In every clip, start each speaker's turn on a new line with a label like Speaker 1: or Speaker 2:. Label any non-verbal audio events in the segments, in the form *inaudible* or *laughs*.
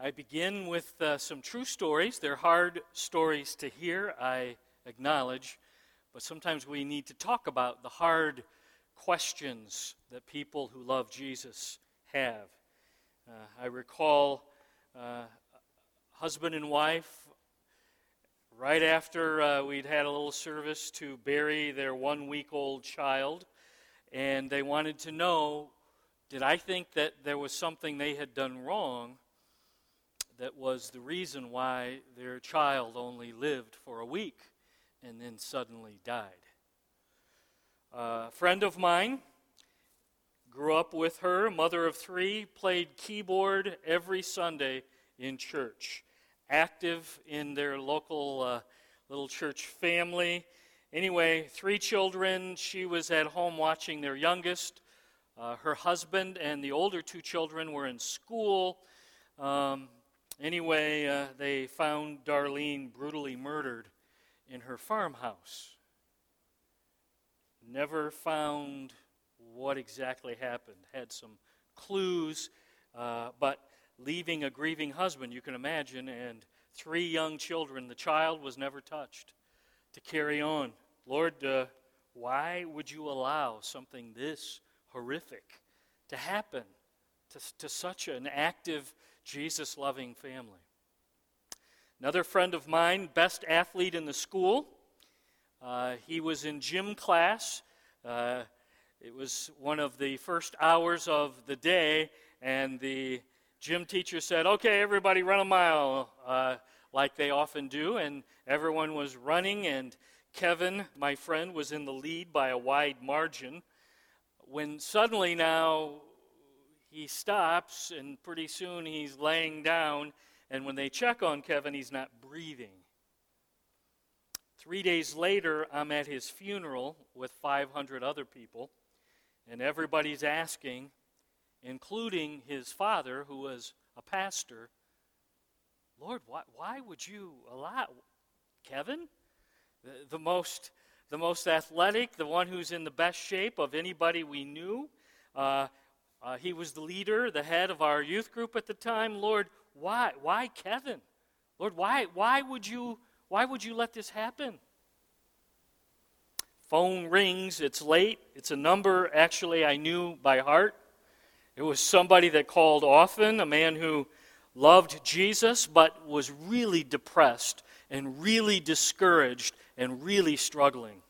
Speaker 1: I begin with uh, some true stories. They're hard stories to hear, I acknowledge, but sometimes we need to talk about the hard questions that people who love Jesus have. Uh, I recall uh, husband and wife, right after uh, we'd had a little service to bury their one week old child, and they wanted to know did I think that there was something they had done wrong that was the reason why their child only lived for a week and then suddenly died? A friend of mine grew up with her, mother of three, played keyboard every Sunday in church, active in their local uh, little church family. Anyway, three children. She was at home watching their youngest uh, her husband and the older two children were in school. Um, anyway, uh, they found Darlene brutally murdered in her farmhouse. Never found what exactly happened. Had some clues, uh, but leaving a grieving husband, you can imagine, and three young children, the child was never touched to carry on. Lord, uh, why would you allow something this horrific to happen to, to such an active, Jesus loving family. Another friend of mine, best athlete in the school, uh, he was in gym class. Uh, it was one of the first hours of the day, and the gym teacher said, Okay, everybody run a mile, uh, like they often do. And everyone was running, and Kevin, my friend, was in the lead by a wide margin when suddenly now he stops and pretty soon he's laying down, and when they check on Kevin, he's not breathing. Three days later, I'm at his funeral with 500 other people, and everybody's asking, including his father, who was a pastor, Lord, why, why would you allow Kevin? The, the most the most athletic, the one who's in the best shape of anybody we knew. Uh, uh, he was the leader, the head of our youth group at the time. Lord, why? Why Kevin? Lord, why, why, would, you, why would you let this happen? Phone rings. It's late. It's a number actually I knew by heart. It was somebody that called often, a man who loved Jesus but was really depressed and really discouraged and really struggling.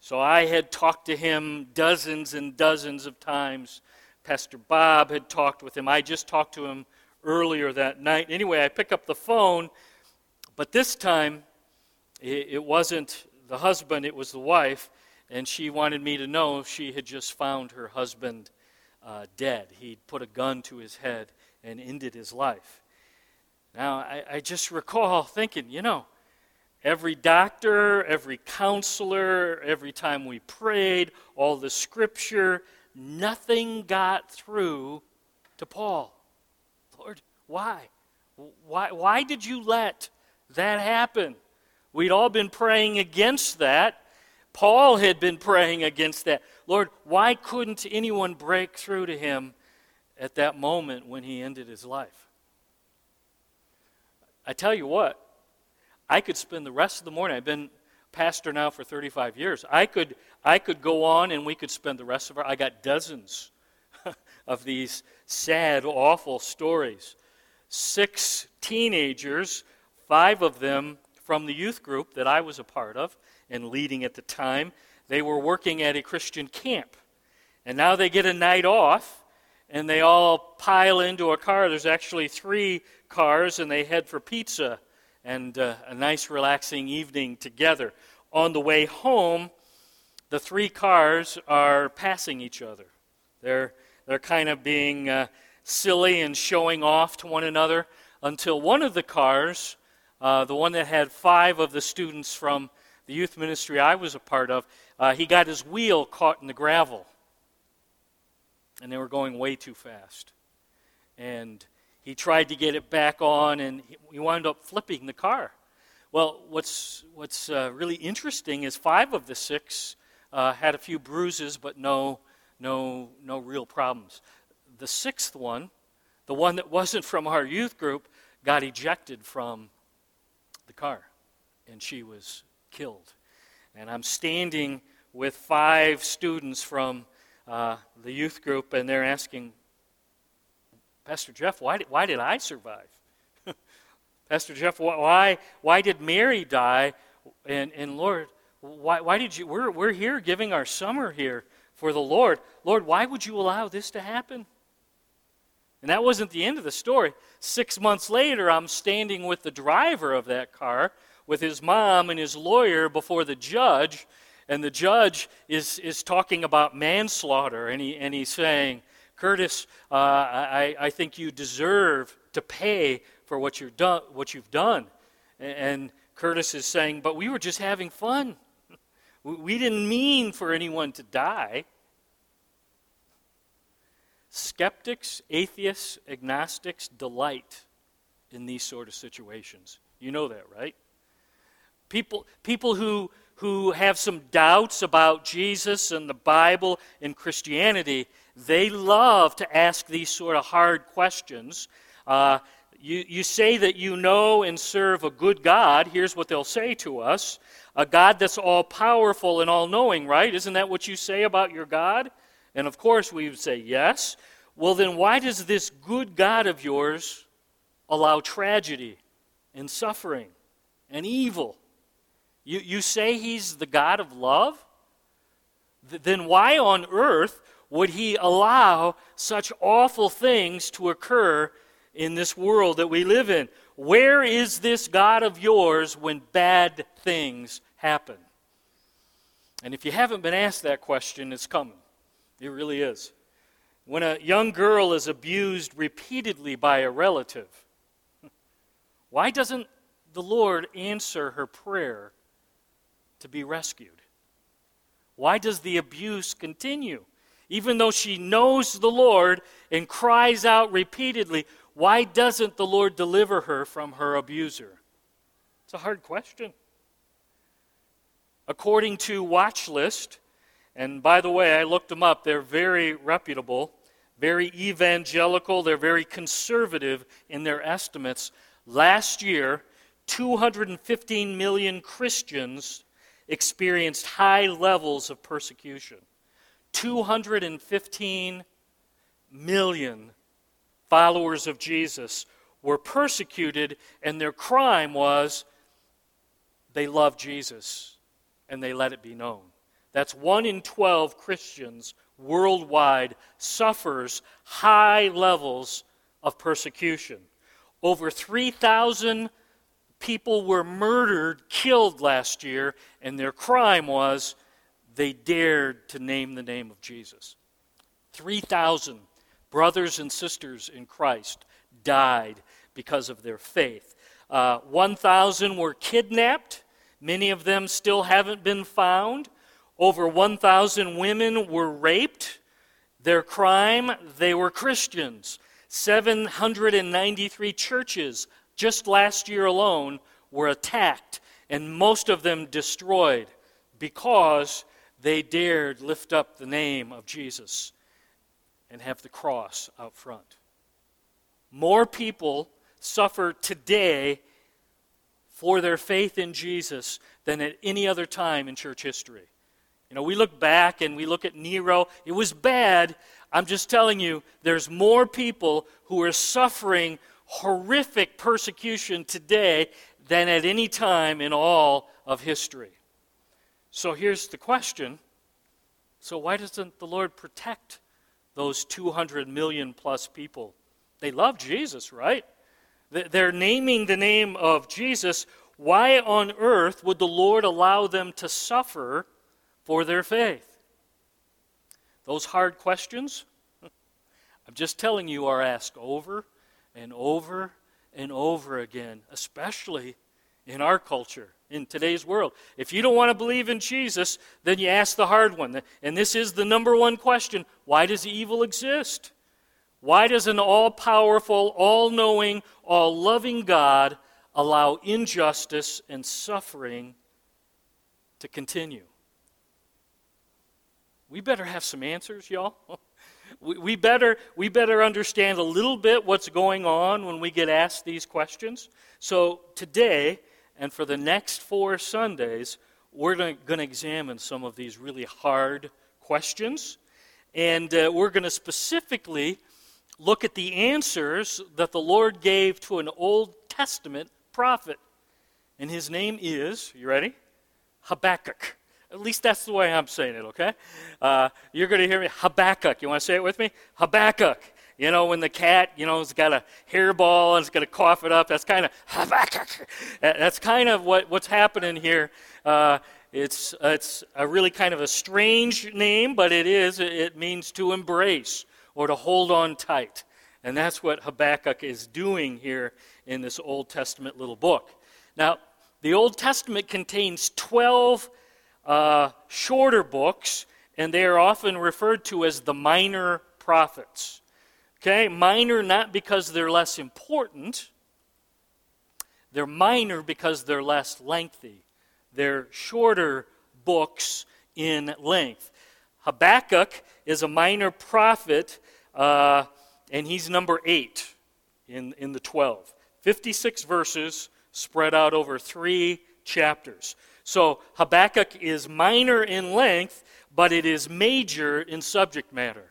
Speaker 1: So I had talked to him dozens and dozens of times. Pastor Bob had talked with him. I just talked to him earlier that night. Anyway, I pick up the phone, but this time it wasn't the husband, it was the wife, and she wanted me to know she had just found her husband uh, dead. He'd put a gun to his head and ended his life. Now, I, I just recall thinking, you know, Every doctor, every counselor, every time we prayed, all the scripture, nothing got through to Paul. Lord, why? Why, why did you let that happen? We'd all been praying against that. Paul had been praying against that. Lord, why couldn't anyone break through to him at that moment when he ended his life? I tell you what, I could spend the rest of the morning. I've been pastor now for 35 years. I could I could go on and we could spend the rest of our I got dozens *laughs* of these sad awful stories. Six teenagers, five of them from the youth group that I was a part of and leading at the time, they were working at a Christian camp. And now they get a night off and they all pile into a car. There's actually three cars and they head for pizza and uh, a nice, relaxing evening together. On the way home, the three cars are passing each other. They're, they're kind of being uh, silly and showing off to one another until one of the cars, uh, the one that had five of the students from the youth ministry I was a part of, uh, he got his wheel caught in the gravel. And they were going way too fast. And he tried to get it back on and he wound up flipping the car. Well, what's, what's uh, really interesting is five of the six uh, had a few bruises, but no, no, no real problems. The sixth one, the one that wasn't from our youth group, got ejected from the car, and she was killed. And I'm standing with five students from uh, the youth group, and they're asking, Pastor Jeff, why did, why did I survive? *laughs* Pastor Jeff, why, why did Mary die? And, and Lord, why, why did you? We're, we're here giving our summer here for the Lord. Lord, why would you allow this to happen? And that wasn't the end of the story. Six months later, I'm standing with the driver of that car, with his mom and his lawyer before the judge, and the judge is, is talking about manslaughter, and, he, and he's saying, Curtis, uh, I, I think you deserve to pay for what, you're done, what you've done. And Curtis is saying, But we were just having fun. We didn't mean for anyone to die. Skeptics, atheists, agnostics delight in these sort of situations. You know that, right? People, people who, who have some doubts about Jesus and the Bible and Christianity, they love to ask these sort of hard questions. Uh, you, you say that you know and serve a good God. Here's what they'll say to us a God that's all powerful and all knowing, right? Isn't that what you say about your God? And of course, we would say yes. Well, then, why does this good God of yours allow tragedy and suffering and evil? You, you say he's the God of love? Th- then, why on earth would he allow such awful things to occur in this world that we live in? Where is this God of yours when bad things happen? And if you haven't been asked that question, it's coming. It really is. When a young girl is abused repeatedly by a relative, why doesn't the Lord answer her prayer to be rescued? Why does the abuse continue? Even though she knows the Lord and cries out repeatedly, why doesn't the Lord deliver her from her abuser? It's a hard question. According to Watch List, and by the way, I looked them up. They're very reputable, very evangelical, they're very conservative in their estimates. Last year, 215 million Christians experienced high levels of persecution. 215 million followers of Jesus were persecuted, and their crime was they loved Jesus and they let it be known. That's one in 12 Christians worldwide suffers high levels of persecution. Over 3,000 people were murdered, killed last year, and their crime was they dared to name the name of Jesus. 3,000 brothers and sisters in Christ died because of their faith. Uh, 1,000 were kidnapped. Many of them still haven't been found. Over 1,000 women were raped. Their crime, they were Christians. 793 churches, just last year alone, were attacked, and most of them destroyed because they dared lift up the name of Jesus and have the cross out front. More people suffer today for their faith in Jesus than at any other time in church history. You know, we look back and we look at Nero. It was bad. I'm just telling you, there's more people who are suffering horrific persecution today than at any time in all of history. So here's the question so, why doesn't the Lord protect those 200 million plus people? They love Jesus, right? They're naming the name of Jesus. Why on earth would the Lord allow them to suffer for their faith? Those hard questions, *laughs* I'm just telling you, are asked over and over and over again, especially in our culture, in today's world. If you don't want to believe in Jesus, then you ask the hard one. And this is the number one question why does evil exist? Why does an all powerful, all knowing, all loving God allow injustice and suffering to continue? We better have some answers, y'all. *laughs* We, we, better, we better understand a little bit what's going on when we get asked these questions. So today, and for the next four Sundays, we're going to examine some of these really hard questions. And uh, we're going to specifically look at the answers that the Lord gave to an Old Testament prophet. And his name is, you ready? Habakkuk. At least that's the way I'm saying it, okay? Uh, you're going to hear me, Habakkuk. You want to say it with me? Habakkuk. You know, when the cat, you know, has got a hairball and it's going to cough it up, that's kind of. *laughs* That's kind of what, what's happening here. Uh, it's, it's a really kind of a strange name, but it is. It means to embrace or to hold on tight. And that's what Habakkuk is doing here in this Old Testament little book. Now, the Old Testament contains 12 uh, shorter books, and they are often referred to as the minor prophets. Okay, minor not because they're less important, they're minor because they're less lengthy. They're shorter books in length. Habakkuk is a minor prophet, uh, and he's number eight in, in the 12. 56 verses spread out over three chapters. So Habakkuk is minor in length, but it is major in subject matter.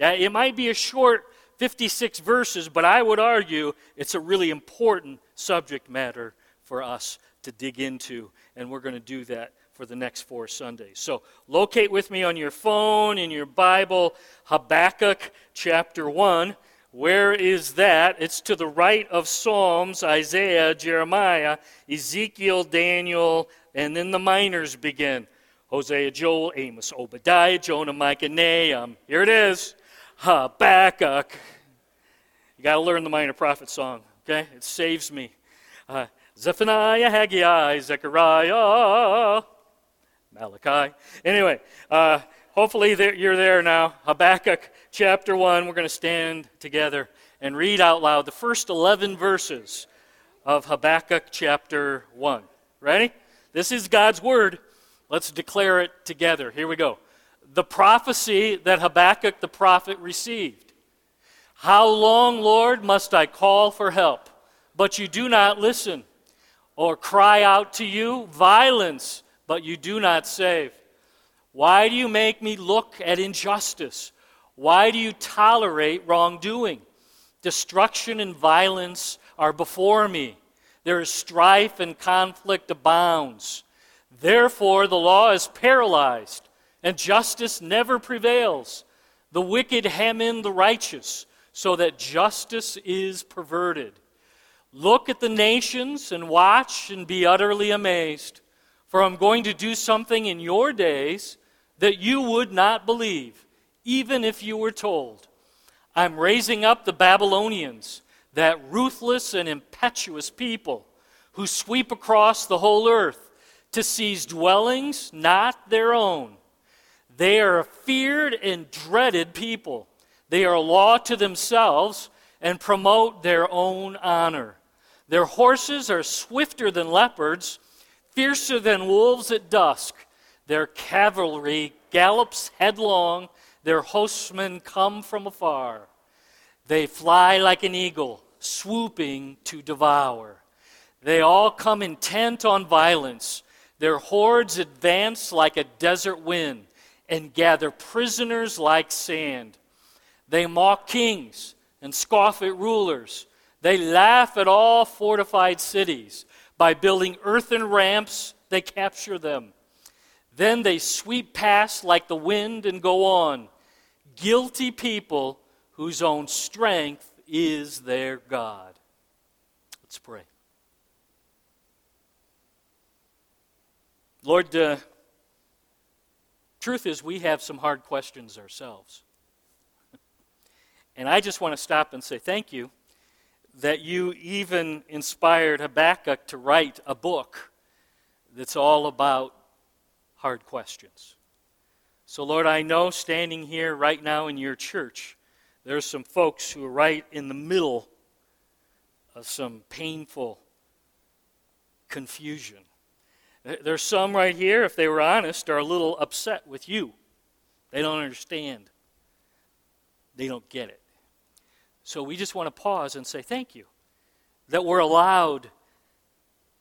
Speaker 1: Yeah, it might be a short 56 verses, but I would argue it's a really important subject matter for us to dig into, and we're going to do that for the next four Sundays. So locate with me on your phone, in your Bible, Habakkuk chapter 1. Where is that? It's to the right of Psalms, Isaiah, Jeremiah, Ezekiel, Daniel, and then the minors begin. Hosea, Joel, Amos, Obadiah, Jonah, Micah, Nahum. Here it is. Habakkuk. Got to learn the minor prophet song, okay? It saves me. Uh, Zephaniah, Haggai, Zechariah, Malachi. Anyway, uh, hopefully you're there now. Habakkuk chapter 1. We're going to stand together and read out loud the first 11 verses of Habakkuk chapter 1. Ready? This is God's word. Let's declare it together. Here we go. The prophecy that Habakkuk the prophet received. How long, Lord, must I call for help, but you do not listen? or cry out to you violence, but you do not save? Why do you make me look at injustice? Why do you tolerate wrongdoing? Destruction and violence are before me. There is strife and conflict abounds. Therefore, the law is paralyzed, and justice never prevails. The wicked hem in the righteous, so that justice is perverted. Look at the nations and watch and be utterly amazed. For I'm going to do something in your days that you would not believe, even if you were told. I'm raising up the Babylonians, that ruthless and impetuous people who sweep across the whole earth to seize dwellings not their own. They are a feared and dreaded people. They are a law to themselves and promote their own honor. Their horses are swifter than leopards, fiercer than wolves at dusk. Their cavalry gallops headlong, their hostmen come from afar. They fly like an eagle, swooping to devour. They all come intent on violence. Their hordes advance like a desert wind and gather prisoners like sand. They mock kings and scoff at rulers. They laugh at all fortified cities. By building earthen ramps, they capture them. Then they sweep past like the wind and go on. Guilty people whose own strength is their God. Let's pray. Lord, the truth is, we have some hard questions ourselves. And I just want to stop and say thank you that you even inspired Habakkuk to write a book that's all about hard questions. So, Lord, I know standing here right now in your church, there's some folks who are right in the middle of some painful confusion. There's some right here, if they were honest, are a little upset with you. They don't understand. they don't get it. So we just want to pause and say thank you that we're allowed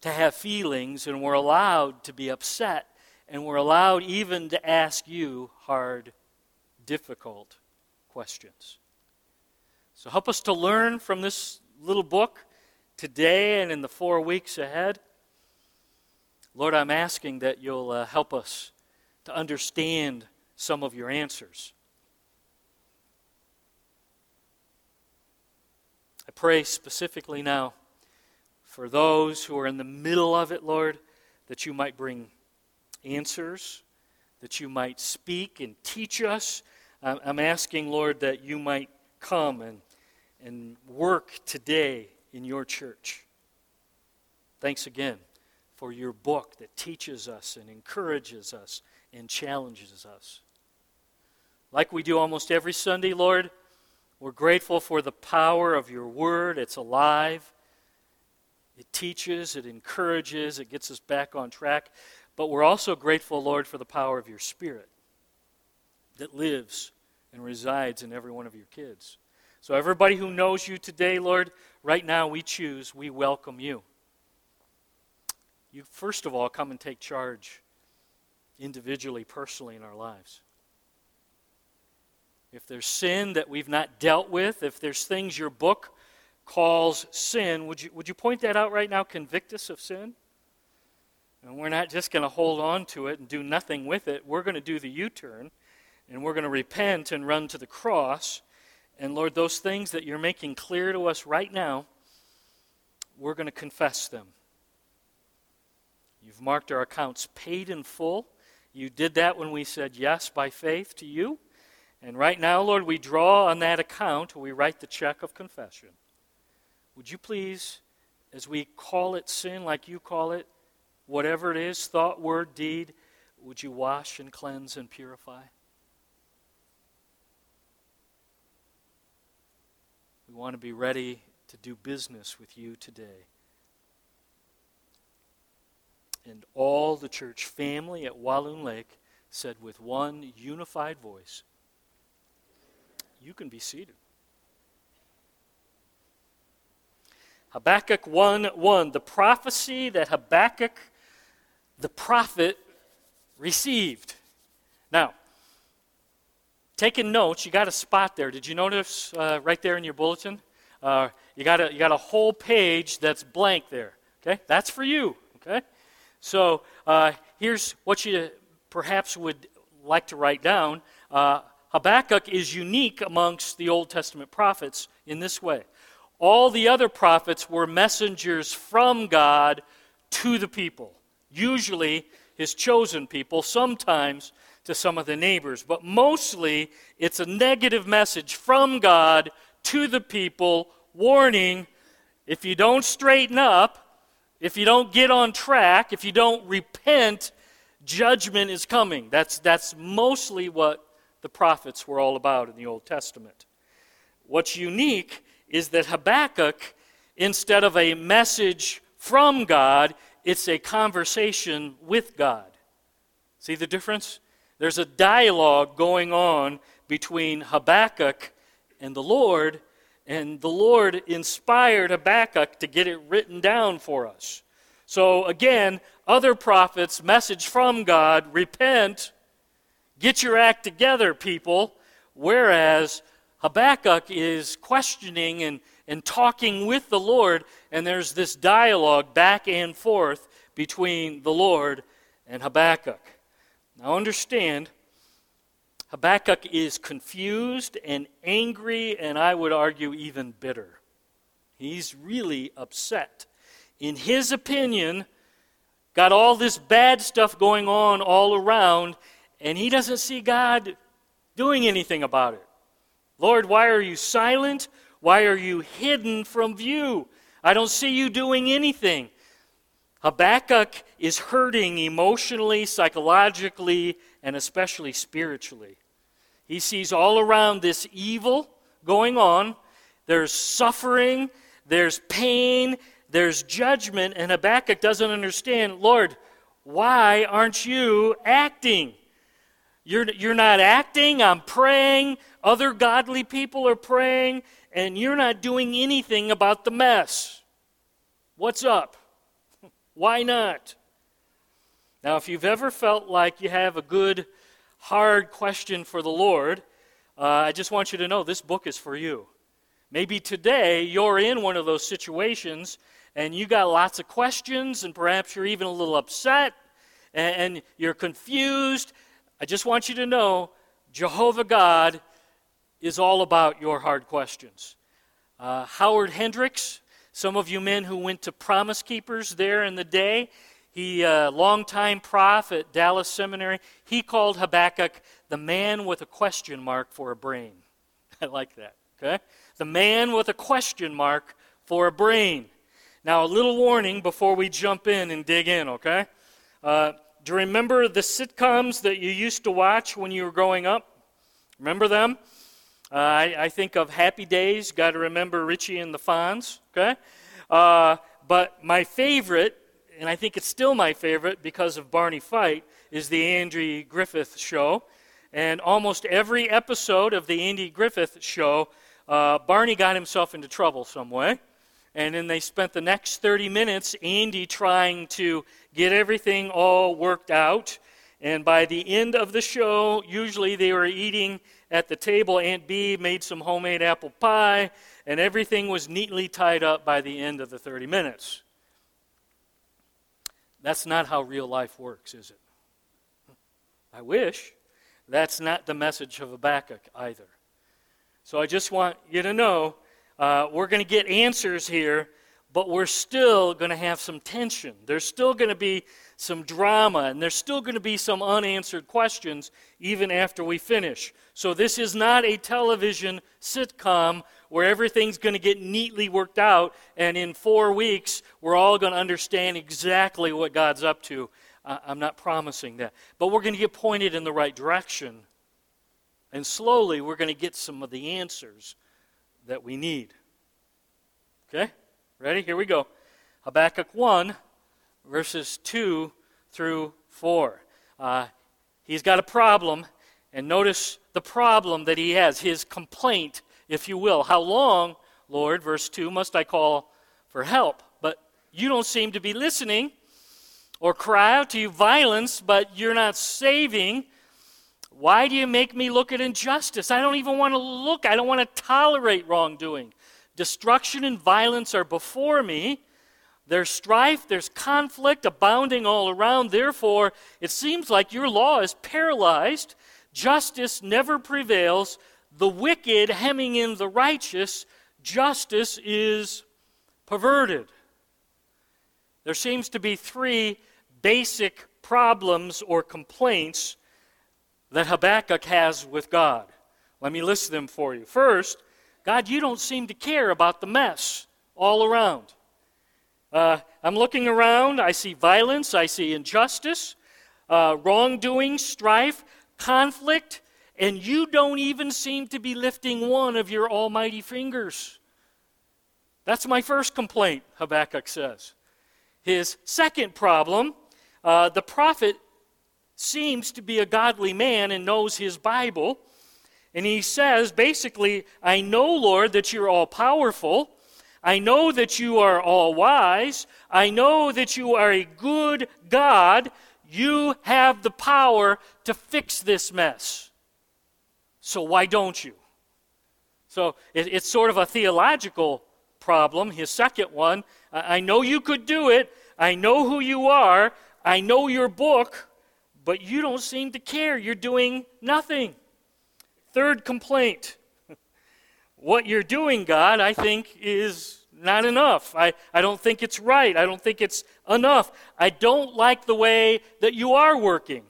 Speaker 1: to have feelings and we're allowed to be upset and we're allowed even to ask you hard, difficult questions. So help us to learn from this little book today and in the four weeks ahead. Lord, I'm asking that you'll uh, help us to understand some of your answers. I pray specifically now for those who are in the middle of it, Lord, that you might bring answers, that you might speak and teach us. I'm asking, Lord, that you might come and, and work today in your church. Thanks again for your book that teaches us and encourages us and challenges us. Like we do almost every Sunday, Lord, we're grateful for the power of your word. It's alive, it teaches, it encourages, it gets us back on track. But we're also grateful, Lord, for the power of your spirit that lives and resides in every one of your kids. So, everybody who knows you today, Lord, right now we choose, we welcome you. You, first of all, come and take charge individually, personally in our lives. If there's sin that we've not dealt with, if there's things your book calls sin, would you, would you point that out right now? Convict us of sin? And we're not just going to hold on to it and do nothing with it. We're going to do the U turn and we're going to repent and run to the cross. And Lord, those things that you're making clear to us right now, we're going to confess them. You've marked our accounts paid in full. You did that when we said yes by faith to you. And right now, Lord, we draw on that account, we write the check of confession. Would you please, as we call it sin like you call it, whatever it is, thought, word, deed, would you wash and cleanse and purify? We want to be ready to do business with you today. And all the church family at Walloon Lake said with one unified voice, you can be seated. Habakkuk 1 1, the prophecy that Habakkuk the prophet received. Now, taking notes, you got a spot there. Did you notice uh, right there in your bulletin? Uh, you, got a, you got a whole page that's blank there. Okay? That's for you. Okay? So uh, here's what you perhaps would like to write down. Habakkuk is unique amongst the Old Testament prophets in this way. All the other prophets were messengers from God to the people, usually his chosen people, sometimes to some of the neighbors, but mostly it's a negative message from God to the people, warning if you don't straighten up, if you don't get on track, if you don't repent, judgment is coming. That's, that's mostly what the prophets were all about in the Old Testament. What's unique is that Habakkuk, instead of a message from God, it's a conversation with God. See the difference? There's a dialogue going on between Habakkuk and the Lord, and the Lord inspired Habakkuk to get it written down for us. So, again, other prophets' message from God repent Get your act together, people. Whereas Habakkuk is questioning and, and talking with the Lord, and there's this dialogue back and forth between the Lord and Habakkuk. Now, understand, Habakkuk is confused and angry, and I would argue even bitter. He's really upset. In his opinion, got all this bad stuff going on all around, and he doesn't see God doing anything about it. Lord, why are you silent? Why are you hidden from view? I don't see you doing anything. Habakkuk is hurting emotionally, psychologically, and especially spiritually. He sees all around this evil going on. There's suffering, there's pain, there's judgment, and Habakkuk doesn't understand Lord, why aren't you acting? You're, you're not acting, I'm praying, other godly people are praying, and you're not doing anything about the mess. What's up? *laughs* Why not? Now, if you've ever felt like you have a good, hard question for the Lord, uh, I just want you to know this book is for you. Maybe today you're in one of those situations and you got lots of questions, and perhaps you're even a little upset and, and you're confused. I just want you to know Jehovah God is all about your hard questions. Uh, Howard Hendricks, some of you men who went to Promise Keepers there in the day, he, uh, longtime prof at Dallas Seminary, he called Habakkuk the man with a question mark for a brain. *laughs* I like that, okay? The man with a question mark for a brain. Now, a little warning before we jump in and dig in, okay? Uh, do you remember the sitcoms that you used to watch when you were growing up? Remember them? Uh, I, I, think of Happy Days, got to remember Richie and the Fonz, okay? Uh, but my favorite, and I think it's still my favorite because of Barney Fife, is the Andy Griffith Show. And almost every episode of the Andy Griffith Show, uh, Barney got himself into trouble some way. And then they spent the next 30 minutes, Andy trying to get everything all worked out. And by the end of the show, usually they were eating at the table. Aunt Bee made some homemade apple pie, and everything was neatly tied up by the end of the 30 minutes. That's not how real life works, is it? I wish. That's not the message of Habakkuk either. So I just want you to know uh, we're going to get answers here, but we're still going to have some tension. There's still going to be some drama, and there's still going to be some unanswered questions even after we finish. So, this is not a television sitcom where everything's going to get neatly worked out, and in four weeks, we're all going to understand exactly what God's up to. I'm not promising that. But we're going to get pointed in the right direction, and slowly, we're going to get some of the answers that we need. Okay? Ready? Here we go. Habakkuk 1, verses 2 through 4. Uh, he's got a problem, and notice the problem that he has, his complaint, if you will. How long, Lord, verse 2, must I call for help? But you don't seem to be listening, or cry out to you violence, but you're not saving. Why do you make me look at injustice? I don't even want to look. I don't want to tolerate wrongdoing. Destruction and violence are before me. There's strife, there's conflict abounding all around. Therefore, it seems like your law is paralyzed. Justice never prevails. The wicked hemming in the righteous. Justice is perverted. There seems to be three basic problems or complaints that Habakkuk has with God. Let me list them for you. First, God, you don't seem to care about the mess all around. Uh, I'm looking around, I see violence, I see injustice, uh, wrongdoing, strife, conflict, and you don't even seem to be lifting one of your almighty fingers. That's my first complaint, Habakkuk says. His second problem uh, the prophet seems to be a godly man and knows his Bible. And he says, basically, I know, Lord, that you're all powerful. I know that you are all wise. I know that you are a good God. You have the power to fix this mess. So why don't you? So it, it's sort of a theological problem. His second one I know you could do it. I know who you are. I know your book but you don't seem to care. You're doing nothing. Third complaint what you're doing, God, I think is not enough. I, I don't think it's right. I don't think it's enough. I don't like the way that you are working.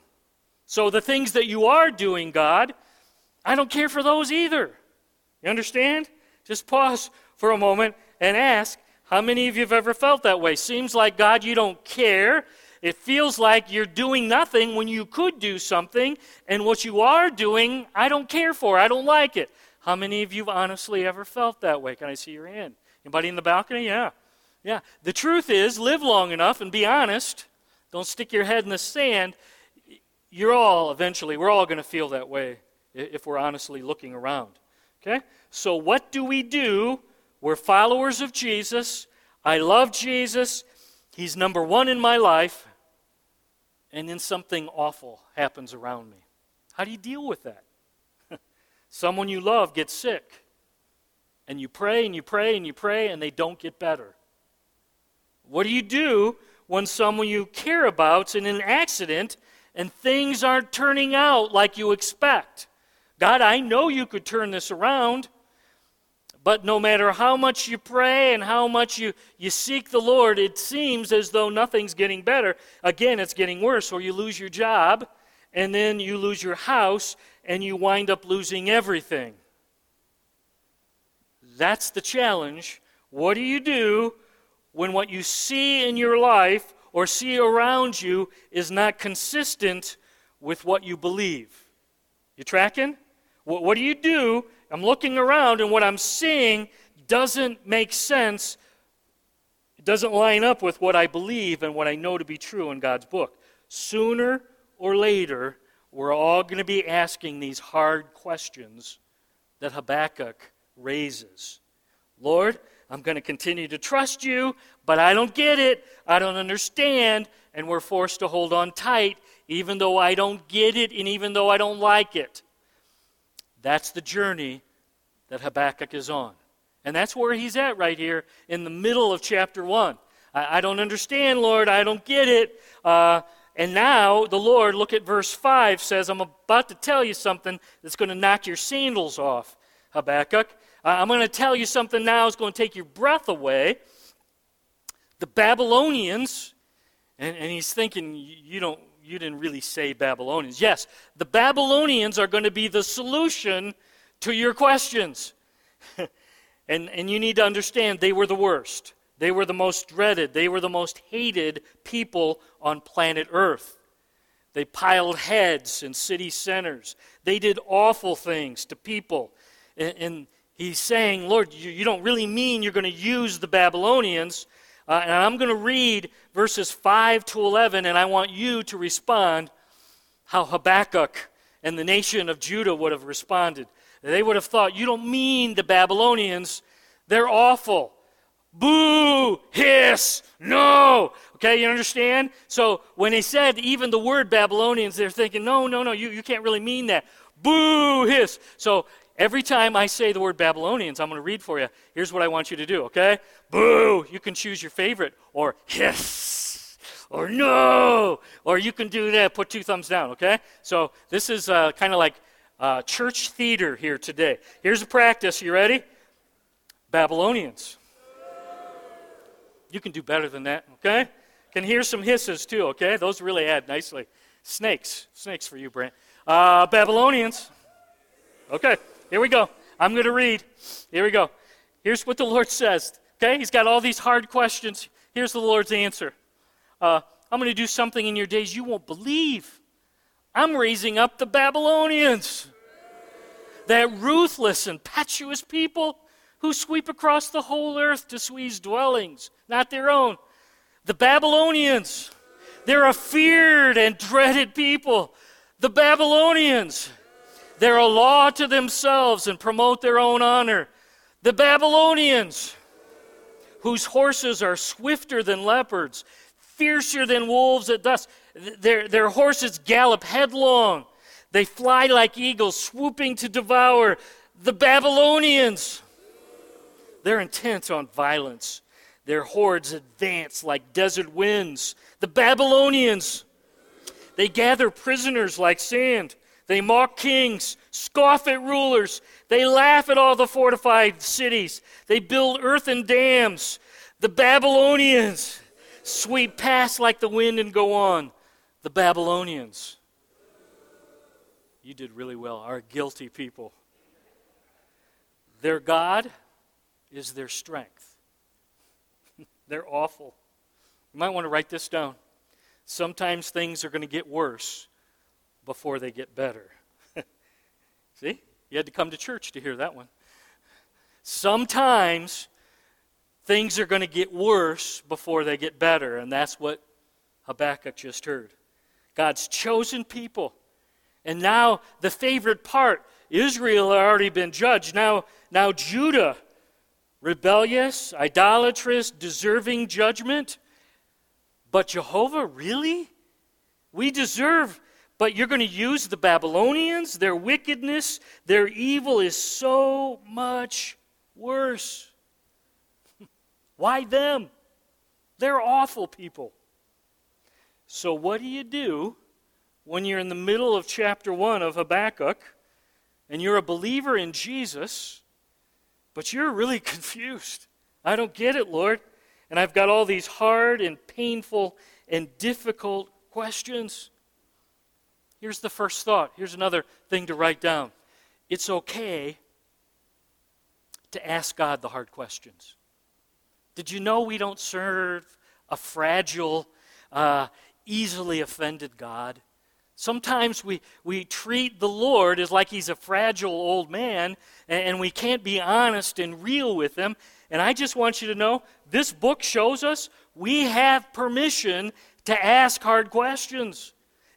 Speaker 1: So the things that you are doing, God, I don't care for those either. You understand? Just pause for a moment and ask how many of you have ever felt that way? Seems like, God, you don't care. It feels like you're doing nothing when you could do something, and what you are doing, I don't care for. I don't like it. How many of you have honestly ever felt that way? Can I see your hand? Anybody in the balcony? Yeah. Yeah. The truth is, live long enough and be honest. Don't stick your head in the sand. you're all eventually, we're all going to feel that way if we're honestly looking around. Okay? So, what do we do? We're followers of Jesus. I love Jesus. He's number one in my life. And then something awful happens around me. How do you deal with that? *laughs* Someone you love gets sick. And you pray and you pray and you pray and they don't get better. What do you do when someone you care about's in an accident and things aren't turning out like you expect? God, I know you could turn this around. But no matter how much you pray and how much you, you seek the Lord, it seems as though nothing's getting better. Again, it's getting worse, or you lose your job, and then you lose your house, and you wind up losing everything. That's the challenge. What do you do when what you see in your life or see around you is not consistent with what you believe? You tracking? What, what do you do? I'm looking around and what I'm seeing doesn't make sense. It doesn't line up with what I believe and what I know to be true in God's book. Sooner or later, we're all going to be asking these hard questions that Habakkuk raises. Lord, I'm going to continue to trust you, but I don't get it. I don't understand. And we're forced to hold on tight, even though I don't get it and even though I don't like it. That's the journey that Habakkuk is on. And that's where he's at right here in the middle of chapter 1. I, I don't understand, Lord. I don't get it. Uh, and now the Lord, look at verse 5, says, I'm about to tell you something that's going to knock your sandals off, Habakkuk. Uh, I'm going to tell you something now that's going to take your breath away. The Babylonians, and, and he's thinking, you don't, you didn't really say Babylonians. Yes, the Babylonians are going to be the solution to your questions. *laughs* and, and you need to understand they were the worst. They were the most dreaded. They were the most hated people on planet Earth. They piled heads in city centers. They did awful things to people. And, and he's saying, Lord, you, you, don't really mean you're going to use the Babylonians. Uh, and I'm going to read verses 5 to 11, and I want you to respond how Habakkuk and the nation of Judah would have responded. They would have thought, You don't mean the Babylonians, they're awful. Boo, hiss, no. Okay, you understand? So when they said even the word Babylonians, they're thinking, No, no, no, you, you can't really mean that. Boo, hiss. So Every time I say the word Babylonians, I'm going to read for you. Here's what I want you to do, okay? Boo! You can choose your favorite, or hiss, or no, or you can do that, put two thumbs down, okay? So this is uh, kind of like uh, church theater here today. Here's a practice. You ready? Babylonians. You can do better than that, okay? Can hear some hisses too, okay? Those really add nicely. Snakes. Snakes for you, Brent. Uh, Babylonians. Okay. Here we go. I'm going to read. Here we go. Here's what the Lord says. Okay? He's got all these hard questions. Here's the Lord's answer. Uh, I'm going to do something in your days you won't believe. I'm raising up the Babylonians. That ruthless, and impetuous people who sweep across the whole earth to squeeze dwellings, not their own. The Babylonians. They're a feared and dreaded people. The Babylonians. They're a law to themselves and promote their own honor. The Babylonians, whose horses are swifter than leopards, fiercer than wolves at dusk. Their, their horses gallop headlong. They fly like eagles, swooping to devour. The Babylonians, they're intent on violence. Their hordes advance like desert winds. The Babylonians, they gather prisoners like sand. They mock kings, scoff at rulers. They laugh at all the fortified cities. They build earthen dams. The Babylonians sweep past like the wind and go on. The Babylonians. You did really well, our guilty people. Their God is their strength. *laughs* They're awful. You might want to write this down. Sometimes things are going to get worse before they get better. *laughs* See? You had to come to church to hear that one. Sometimes things are going to get worse before they get better, and that's what Habakkuk just heard. God's chosen people. And now the favorite part Israel had already been judged. Now, now Judah, rebellious, idolatrous, deserving judgment. But Jehovah, really? We deserve, but you're going to use the Babylonians? Their wickedness, their evil is so much worse. *laughs* Why them? They're awful people. So, what do you do when you're in the middle of chapter 1 of Habakkuk and you're a believer in Jesus, but you're really *laughs* confused? I don't get it, Lord. And I've got all these hard and painful and difficult questions. Here's the first thought. Here's another thing to write down. It's okay to ask God the hard questions. Did you know we don't serve a fragile, uh, easily offended God? Sometimes we, we treat the Lord as like he's a fragile old man, and, and we can't be honest and real with him. And I just want you to know this book shows us we have permission to ask hard questions.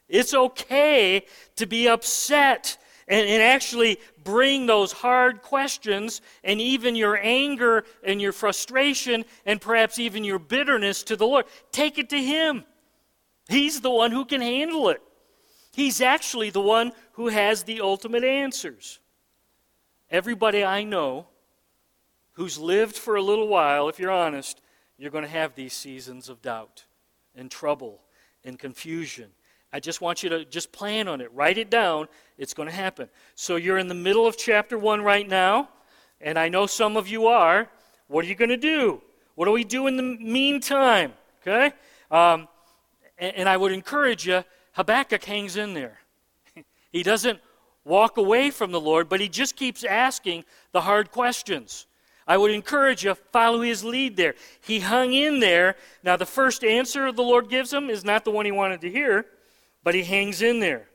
Speaker 1: It's okay to be upset and, and actually bring those hard questions and even your anger and your frustration and perhaps even your bitterness to the Lord. Take it to Him. He's the one who can handle it. He's actually the one who has the ultimate answers. Everybody I know who's lived for a little while, if you're honest, you're going to have these seasons of doubt and trouble and confusion I just want you to just plan on it. Write it down. It's going to happen. So you're in the middle of chapter 1 right now, and I know some of you are. What are you going to do? What do we do in the meantime? Okay? Um, and, and I would encourage you, Habakkuk hangs in there. *laughs* he doesn't walk away from the Lord, but he just keeps asking the hard questions. I would encourage you, follow his lead there. He hung in there. Now, the first answer the Lord gives him is not the one he wanted to hear but he hangs in there.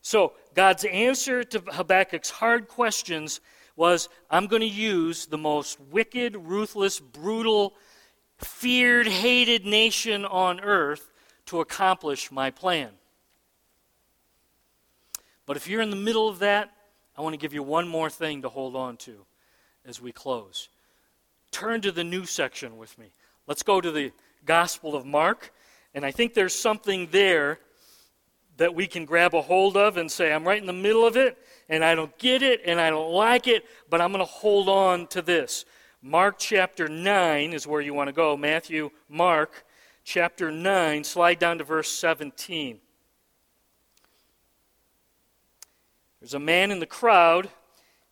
Speaker 1: So, God's answer to Habakkuk's hard questions was I'm going to use the most wicked, ruthless, brutal, feared, hated nation on earth to accomplish my plan. But if you're in the middle of that, I want to give you one more thing to hold on to as we close. Turn to the new section with me. Let's go to the Gospel of Mark. And I think there's something there that we can grab a hold of and say, I'm right in the middle of it, and I don't get it, and I don't like it, but I'm going to hold on to this. Mark chapter 9 is where you want to go. Matthew, Mark chapter 9, slide down to verse 17. There's a man in the crowd,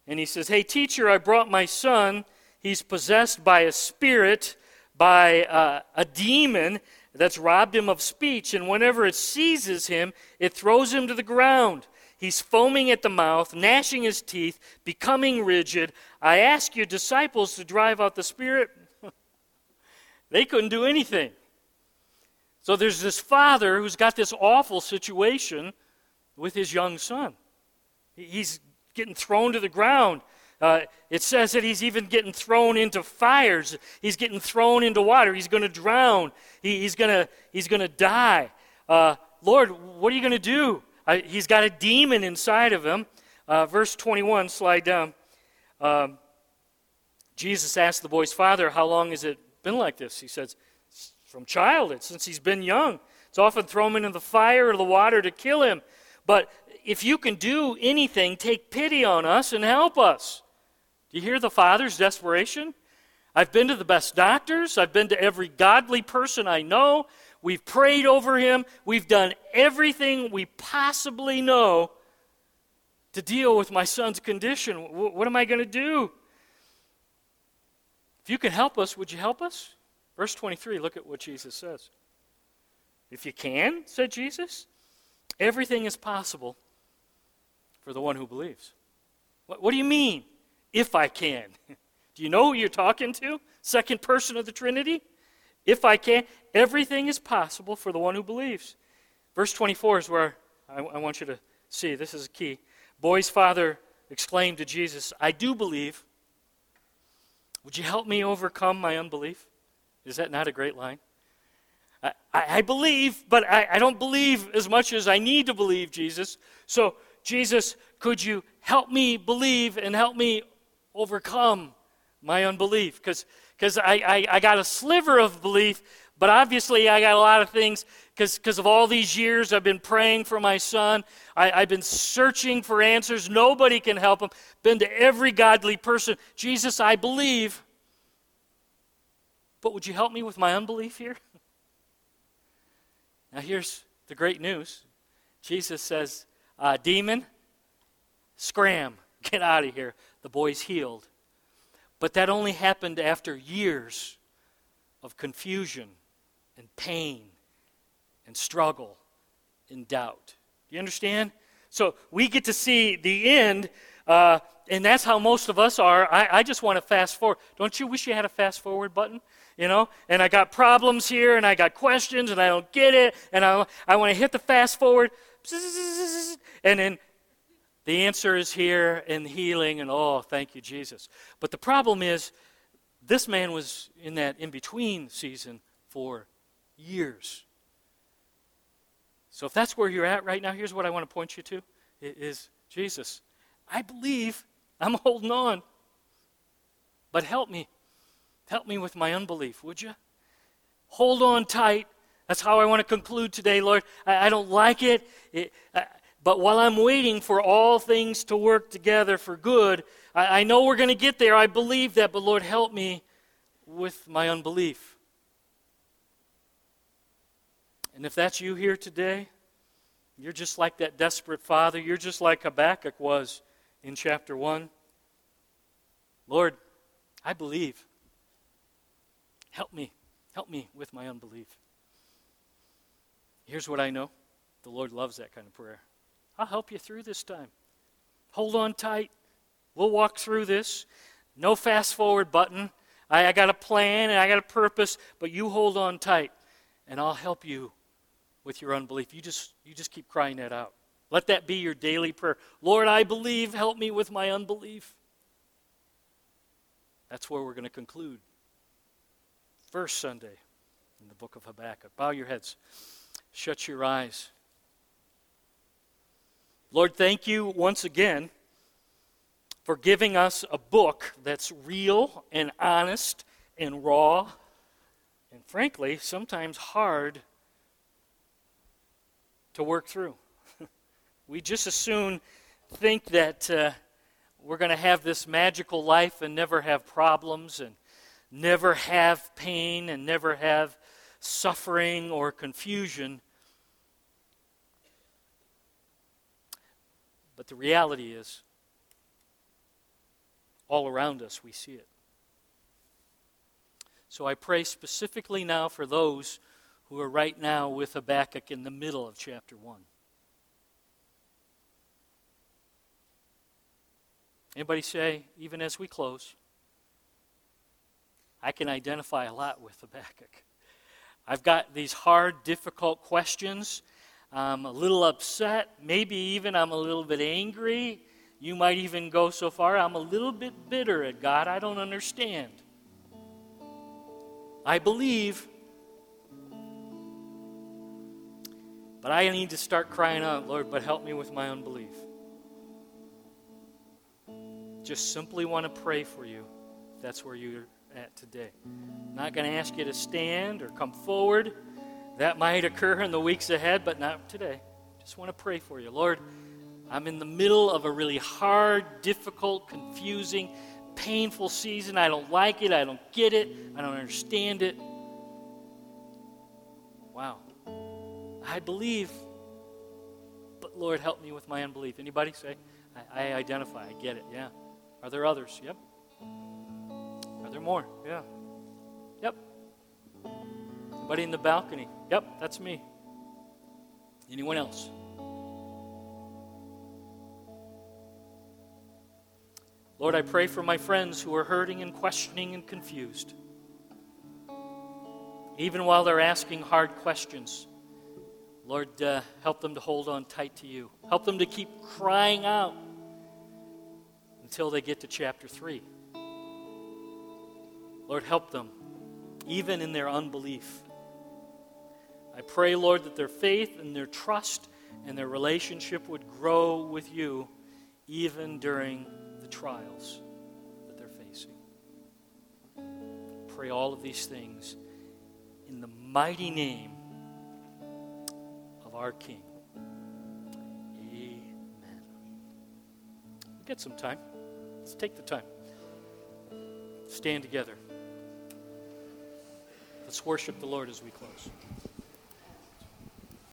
Speaker 1: and he says, Hey, teacher, I brought my son. He's possessed by a spirit, by uh, a demon that's robbed him of speech, and whenever it seizes him, it throws him to the ground. He's foaming at the mouth, gnashing his teeth, becoming rigid. I ask your disciples to drive out the spirit. *laughs* they couldn't do anything. So there's this father who's got this awful situation with his young son. He's getting thrown to the ground. Uh, it says that he's even getting thrown into fires. He's getting thrown into water. He's going to drown. He, he's going he's to die. Uh, Lord, what are you going to do? Uh, he's got a demon inside of him. Uh, verse 21, slide down. Um, Jesus asked the boy's father, How long has it been like this? He says, From childhood, since he's been young. It's often thrown into the fire or the water to kill him. But if you can do anything, take pity on us and help us. Do you hear the father's desperation? I've been to the best doctors. I've been to every godly person I know. We've prayed over him. We've done everything we possibly know to deal with my son's condition. What am I going to do? If you can help us, would you help us? Verse 23, look at what Jesus says. If you can, said Jesus, everything is possible for the one who believes. What, what do you mean? If I can. *laughs* Do you know who you're talking to? Second person of the Trinity? If I can, everything is possible for the one who believes. Verse 24 is where I, I want you to see. This is a key. Boy's father exclaimed to Jesus, I do believe. Would you help me overcome my unbelief? Is that not a great line? I, I believe, but I, I don't believe as much as I need to believe, Jesus. So, Jesus, could you help me believe and help me overcome my unbelief? Because I, I, I got a sliver of belief, but obviously I got a lot of things because of all these years I've been praying for my son. I, I've been searching for answers. Nobody can help him. Been to every godly person. Jesus, I believe. But would you help me with my unbelief here? *laughs* Now, here's the great news Jesus says, uh, Demon, scram, get out of here. The boy's healed. But that only happened after years of confusion and pain and struggle and doubt. Do you understand? So we get to see the end, uh, and that's how most of us are. I, I just want to fast forward. Don't you wish you had a fast forward button? you know, and I got problems here and I got questions and I don't get it and I, I want to hit the fast forward *laughs* and then the answer is here in healing and oh, thank you, Jesus. But the problem is this man was in that in between season for years. So if that's where you're at right now, here's what I want to point you to is Jesus. I believe I'm *laughs* holding on. But help me. Help me with my unbelief, would you? Hold on tight. That's how I want to conclude today, Lord. I, I don't like it, it I, but while I'm waiting for all things to work together for good, I, I know we're going to get there. I believe that, but Lord, help me with my unbelief. And if that's you here today, you're just like that desperate father. You're just like Habakkuk was in chapter 1. Lord, I believe. Help me. Help me with my unbelief. Here's what I know the Lord loves that kind of prayer. I'll help you through this time. Hold on tight. We'll walk through this. No fast forward button. I, I got a plan and I got a purpose, but you hold on tight and I'll help you with your unbelief. You just, you just keep crying that out. Let that be your daily prayer. Lord, I believe. Help me with my unbelief. That's where we're going to conclude first Sunday in the book of Habakkuk. Bow your heads, shut your eyes. Lord, thank you once again for giving us a book that's real and honest and raw and, frankly, sometimes hard to work through. *laughs* we just as soon think that uh, we're going to have this magical life and never have problems and never have pain and never have suffering or confusion. But the reality is, all around us we see it. So I pray specifically now for those who are right now with Habakkuk in the middle of chapter 1. Anybody say, even as we close? I can identify a lot with Habakkuk. I've got these hard, difficult questions. I'm a little upset. Maybe even I'm a little bit angry. You might even go so far, I'm a little bit bitter at God. I don't understand. I believe, but I need to start crying out, Lord, but help me with my unbelief. Just simply want to pray for you. That's where you're at today. I'm not going to ask you to stand or come forward. That might occur in the weeks ahead, but not today. Just want to pray for you. Lord, I'm in the middle of a really hard, difficult, confusing, painful season. I don't like it. I don't get it. I don't understand it. Wow. I believe, but Lord, help me with my unbelief. Anybody say? I, I identify. I get it. Yeah. Are there others? Yep. Are there more? Yeah. Anybody in the balcony? Yep, that's me. Anyone else? Lord, I pray for my friends who are hurting and questioning and confused. Even while they're asking hard questions, Lord, uh, help them to hold on tight to you. Help them to keep crying out until they get to chapter 3. Lord, help them, even in their unbelief. I pray, Lord, that their faith and their trust and their relationship would grow with you even during the trials that they're facing. Pray all of these things in the mighty name of our King. Amen. Get some time. Let's take the time. Stand together. Let's worship the Lord as we close.